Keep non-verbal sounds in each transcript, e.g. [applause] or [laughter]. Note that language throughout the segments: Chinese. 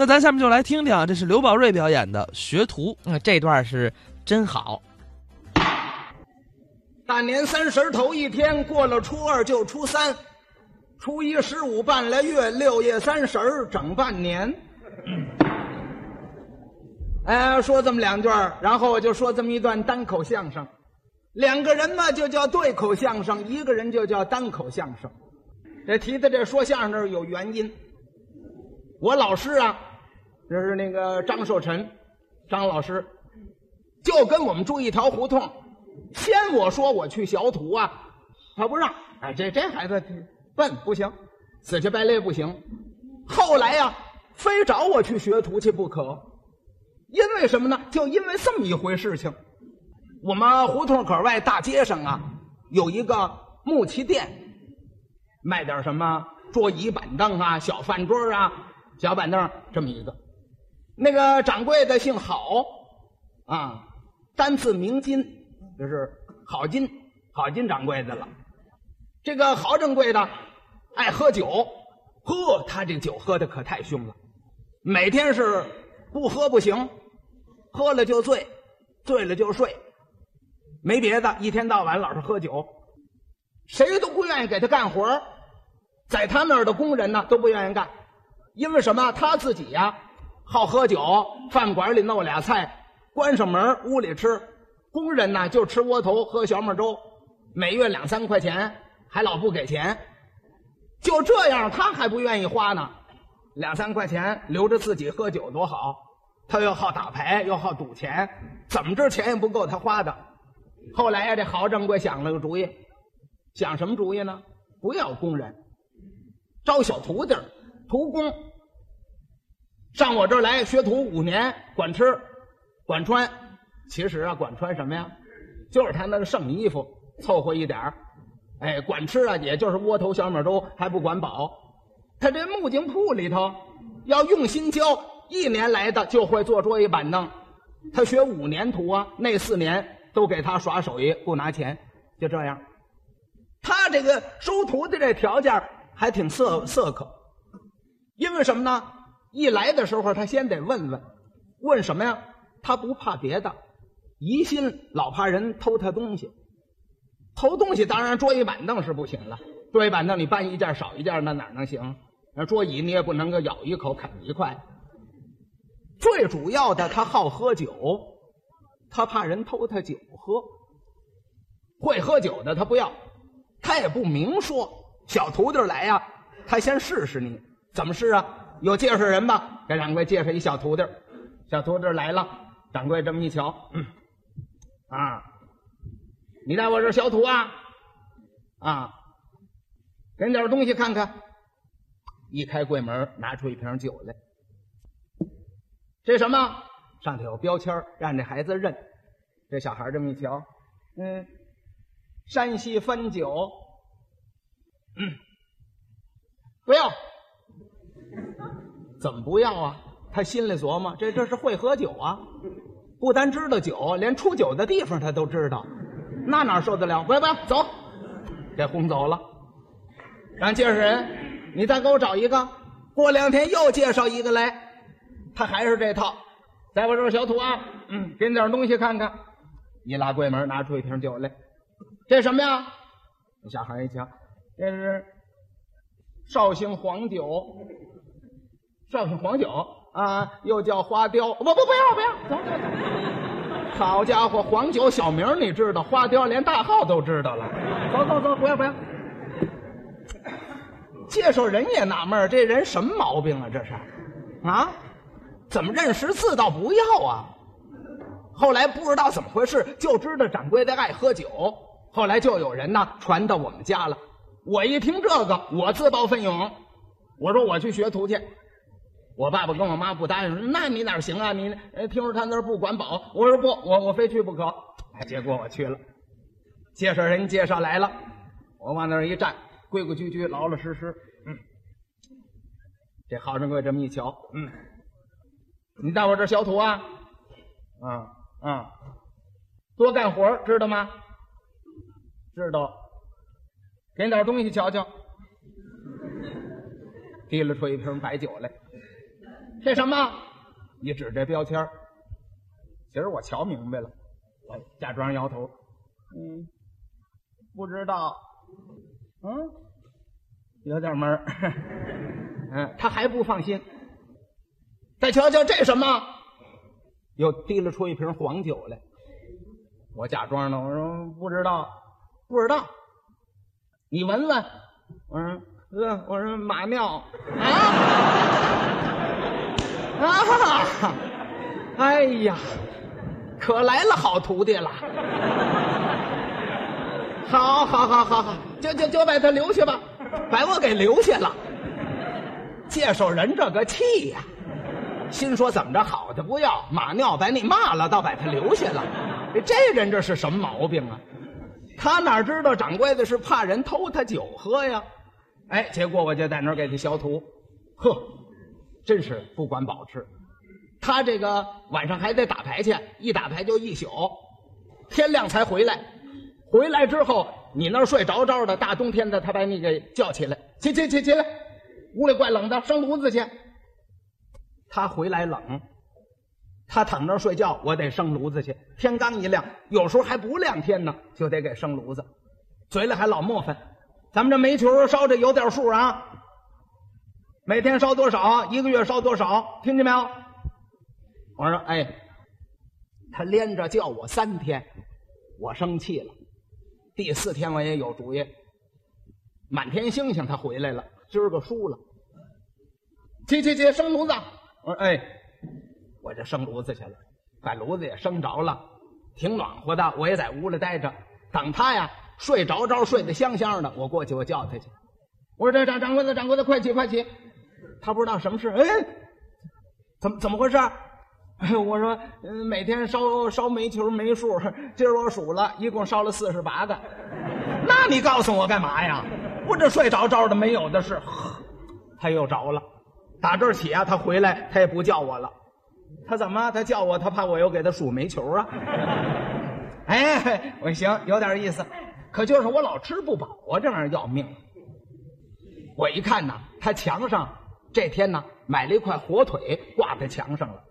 那咱下面就来听听啊，这是刘宝瑞表演的《学徒》。嗯，这段是真好。大年三十头一天过了，初二就初三，初一十五半来月，六月三十儿整半年。[clears throat] 哎，说这么两句儿然后我就说这么一段单口相声。两个人嘛就叫对口相声，一个人就叫单口相声。这提的这说相声这有原因。我老师啊，这是那个张寿臣，张老师，就跟我们住一条胡同。先我说我去学徒啊，他不让。哎，这这孩子笨不行，死乞白赖不行。后来呀，非找我去学徒去不可。因为什么呢？就因为这么一回事情。我们胡同口外大街上啊，有一个木器店，卖点什么桌椅板凳啊、小饭桌啊、小板凳这么一个。那个掌柜的姓郝，啊，单字明金，就是郝金，郝金掌柜的了。这个郝掌柜的爱喝酒，呵，他这酒喝的可太凶了，每天是不喝不行，喝了就醉，醉了就睡。没别的，一天到晚老是喝酒，谁都不愿意给他干活在他那儿的工人呢都不愿意干，因为什么？他自己呀好喝酒，饭馆里弄俩菜，关上门屋里吃，工人呢就吃窝头喝小米粥，每月两三块钱，还老不给钱，就这样他还不愿意花呢，两三块钱留着自己喝酒多好，他又好打牌又好赌钱，怎么着钱也不够他花的。后来呀，这郝掌柜想了个主意，想什么主意呢？不要工人，招小徒弟徒工，上我这儿来学徒五年，管吃，管穿。其实啊，管穿什么呀？就是他那个剩衣服，凑合一点儿。哎，管吃啊，也就是窝头小米粥，还不管饱。他这木匠铺里头要用心教，一年来的就会做桌椅板凳。他学五年徒啊，那四年。都给他耍手艺，不拿钱，就这样。他这个收徒弟这条件还挺色色可，因为什么呢？一来的时候他先得问问，问什么呀？他不怕别的，疑心老怕人偷他东西。偷东西当然桌椅板凳是不行了，桌椅板凳你搬一件少一件，那哪能行？那桌椅你也不能够咬一口啃一块。最主要的，他好喝酒。他怕人偷他酒喝，会喝酒的他不要，他也不明说。小徒弟来呀，他先试试你，怎么试啊？有介绍人吧？给掌柜介绍一小徒弟。小徒弟来了，掌柜这么一瞧，嗯啊，你在我这小徒啊，啊，给你点东西看看。一开柜门，拿出一瓶酒来，这什么？上头有标签让这孩子认。这小孩这么一瞧，嗯，山西汾酒，嗯，不要，怎么不要啊？他心里琢磨，[laughs] 这这是会喝酒啊，不单知道酒，连出酒的地方他都知道，那哪受得了？不要不要，走，给轰走了。让介绍人，你再给我找一个。过两天又介绍一个来，他还是这套。在我这儿，小土啊，嗯，给你点东西看看。一拉柜门，拿出一瓶酒来。这什么呀？小孩一瞧，这是绍兴黄酒。绍兴黄酒啊，又叫花雕。不不不要不要，走走走。好家伙，黄酒小名你知道，花雕连大号都知道了。走走走，不要不要。介绍人也纳闷这人什么毛病啊？这是啊？怎么认识字倒不要啊？后来不知道怎么回事，就知道掌柜的爱喝酒。后来就有人呢传到我们家了。我一听这个，我自告奋勇，我说我去学徒去。我爸爸跟我妈不答应，那你哪行啊？你听说他那儿不管饱，我说不，我我非去不可。结果我去了，介绍人介绍来了，我往那儿一站，规规矩矩，老老实实。嗯，这好掌柜这么一瞧，嗯。你到我这小土啊，啊啊，多干活知道吗？知道。给你点东西瞧瞧。提了出一瓶白酒来，这什么？你指这标签儿其实我瞧明白了，我假装摇头，嗯，不知道，嗯，有点闷儿，嗯，他还不放心，再瞧瞧这什么，又提了出一瓶黄酒来，我假装的，我说不知道，不知道，你闻闻，我说哥，我说马尿。啊啊，[laughs] 哎呀。可来了好徒弟了，[laughs] 好，好，好，好，好，就就就把他留下吧，把我给留下了。介绍人这个气呀，心说怎么着好的不要，马尿把你骂了，倒把他留下了。这人这是什么毛病啊？他哪知道掌柜的是怕人偷他酒喝呀？哎，结果我就在那儿给他消图，呵，真是不管饱吃。他这个晚上还得打牌去，一打牌就一宿，天亮才回来。回来之后，你那儿睡着着的，大冬天的，他把你给叫起来，起起起起来，屋里怪冷的，生炉子去。他回来冷，他躺那儿睡觉，我得生炉子去。天刚一亮，有时候还不亮天呢，就得给生炉子，嘴里还老磨叽。咱们这煤球烧着有点数啊，每天烧多少，一个月烧多少，听见没有？我说：“哎，他连着叫我三天，我生气了。第四天我也有主意，满天星星他回来了，今儿个输了。去去去，生炉子。我说：哎，我就生炉子去了，把炉子也生着了，挺暖和的。我也在屋里待着，等他呀睡着着，睡得香香的，我过去我叫他去。我说：这掌掌柜的，掌柜的，快起快起！他不知道什么事，哎，怎么怎么回事？” [laughs] 我说，嗯，每天烧烧煤球没数，今儿我数了一共烧了四十八个。那你告诉我干嘛呀？我这睡着着的没有的是。他又着了，打这儿起啊，他回来他也不叫我了。他怎么？他叫我，他怕我又给他数煤球啊。[laughs] 哎，我行，有点意思。可就是我老吃不饱啊，这玩意儿要命。我一看呐，他墙上这天呢买了一块火腿挂在墙上了。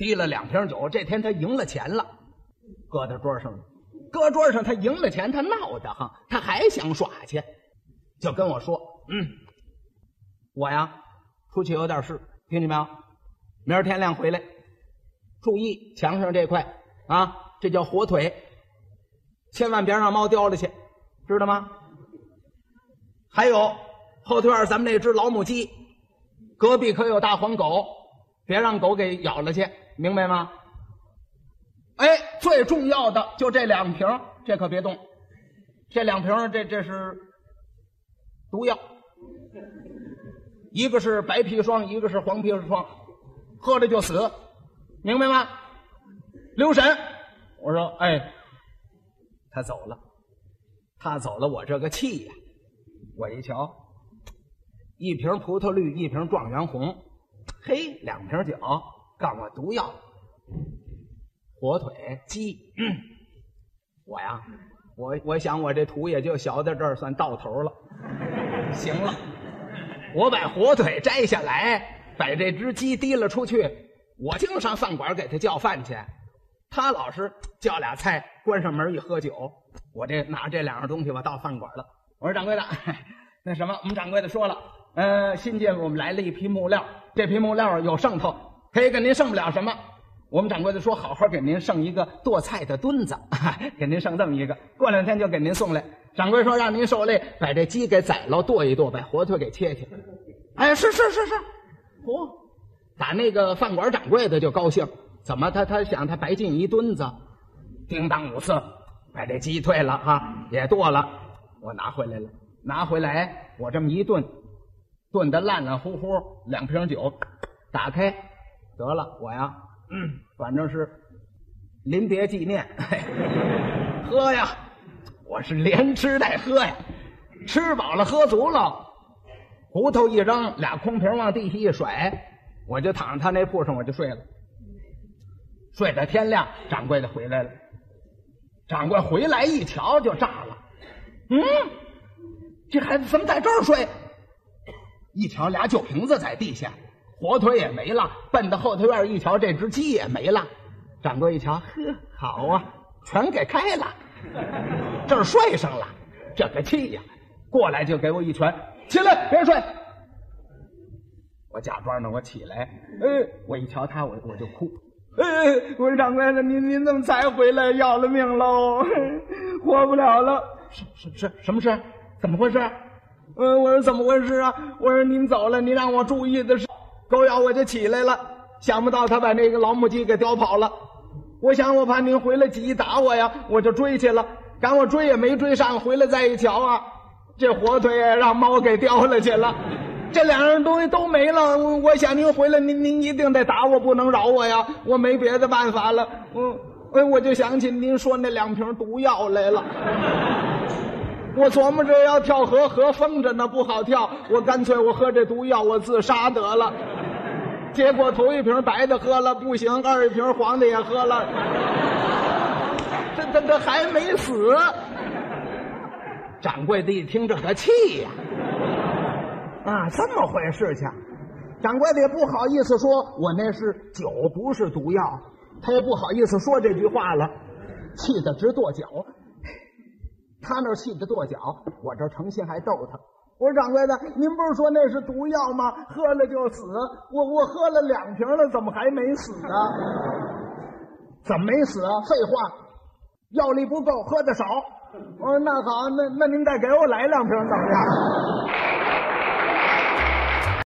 提了两瓶酒，这天他赢了钱了，搁在桌上。搁桌上，他赢了钱，他闹得慌，他还想耍去，就跟我说：“嗯，我呀，出去有点事，听见没有？明儿天亮回来，注意墙上这块啊，这叫火腿，千万别让猫叼了去，知道吗？还有后院咱们那只老母鸡，隔壁可有大黄狗，别让狗给咬了去。”明白吗？哎，最重要的就这两瓶，这可别动。这两瓶，这这是毒药，一个是白砒霜，一个是黄砒霜，喝了就死，明白吗？留神！我说，哎，他走了，他走了，我这个气呀！我一瞧，一瓶葡萄绿，一瓶状元红，嘿，两瓶酒。告诉我毒药，火腿鸡，我呀，我我想我这图也就学到这儿，算到头了。行了，我把火腿摘下来，把这只鸡提了出去。我净上饭馆给他叫饭去，他老是叫俩菜，关上门一喝酒。我这拿这两样东西，我到饭馆了。我说掌柜的，[laughs] 那什么，我们掌柜的说了，呃，新进我们来了一批木料，这批木料有剩头。可以给您剩不了什么，我们掌柜的说好好给您剩一个剁菜的墩子，[laughs] 给您剩这么一个，过两天就给您送来。掌柜说让您受累，把这鸡给宰了剁一剁，把火腿给切去。哎，是是是是，嚯，打那个饭馆掌柜的就高兴，怎么他他想他白进一墩子，叮当五次，把这鸡退了哈，也剁了，我拿回来了，拿回来我这么一炖，炖的烂烂糊糊，两瓶酒，打开。得了，我呀，嗯，反正是临别纪念，[laughs] 喝呀，我是连吃带喝呀，吃饱了喝足了，骨头一扔，俩空瓶往地下一甩，我就躺在他那铺上，我就睡了，睡到天亮，掌柜的回来了，掌柜回来一瞧就炸了，嗯，这孩子怎么在这儿睡？一瞧俩酒瓶子在地下。火腿也没了，奔到后头院一瞧，这只鸡也没了。掌柜一瞧，呵，好啊，全给开了，这儿睡上了，这个气呀！过来就给我一拳，起来，别睡。我假装呢，我起来，哎，我一瞧他，我我就哭。哎，我说掌柜的，您您怎么才回来？要了命喽，活不了了！什什什什么事？怎么回事？嗯，我说怎么回事啊？我说您走了，您让我注意的是，狗咬我就起来了，想不到他把那个老母鸡给叼跑了。我想我怕您回来急打我呀，我就追去了。赶我追也没追上，回来再一瞧啊，这火腿让猫给叼了去了。这两样东西都没了，我想您回来，您您一定得打我，不能饶我呀！我没别的办法了，嗯，哎，我就想起您说那两瓶毒药来了。我琢磨着要跳河，河封着呢，不好跳，我干脆我喝这毒药，我自杀得了。结果头一瓶白的喝了不行，二一瓶黄的也喝了，这这这还没死。掌柜的一听这个气呀！啊，这么回事情，掌柜的也不好意思说，我那是酒，不是毒药，他也不好意思说这句话了，气得直跺脚。他那气得跺脚，我这成心还逗他。我说掌柜的，您不是说那是毒药吗？喝了就死。我我喝了两瓶了，怎么还没死呢？[laughs] 怎么没死啊？废话，药力不够，喝的少。我说那好，那那您再给我来两瓶怎么样？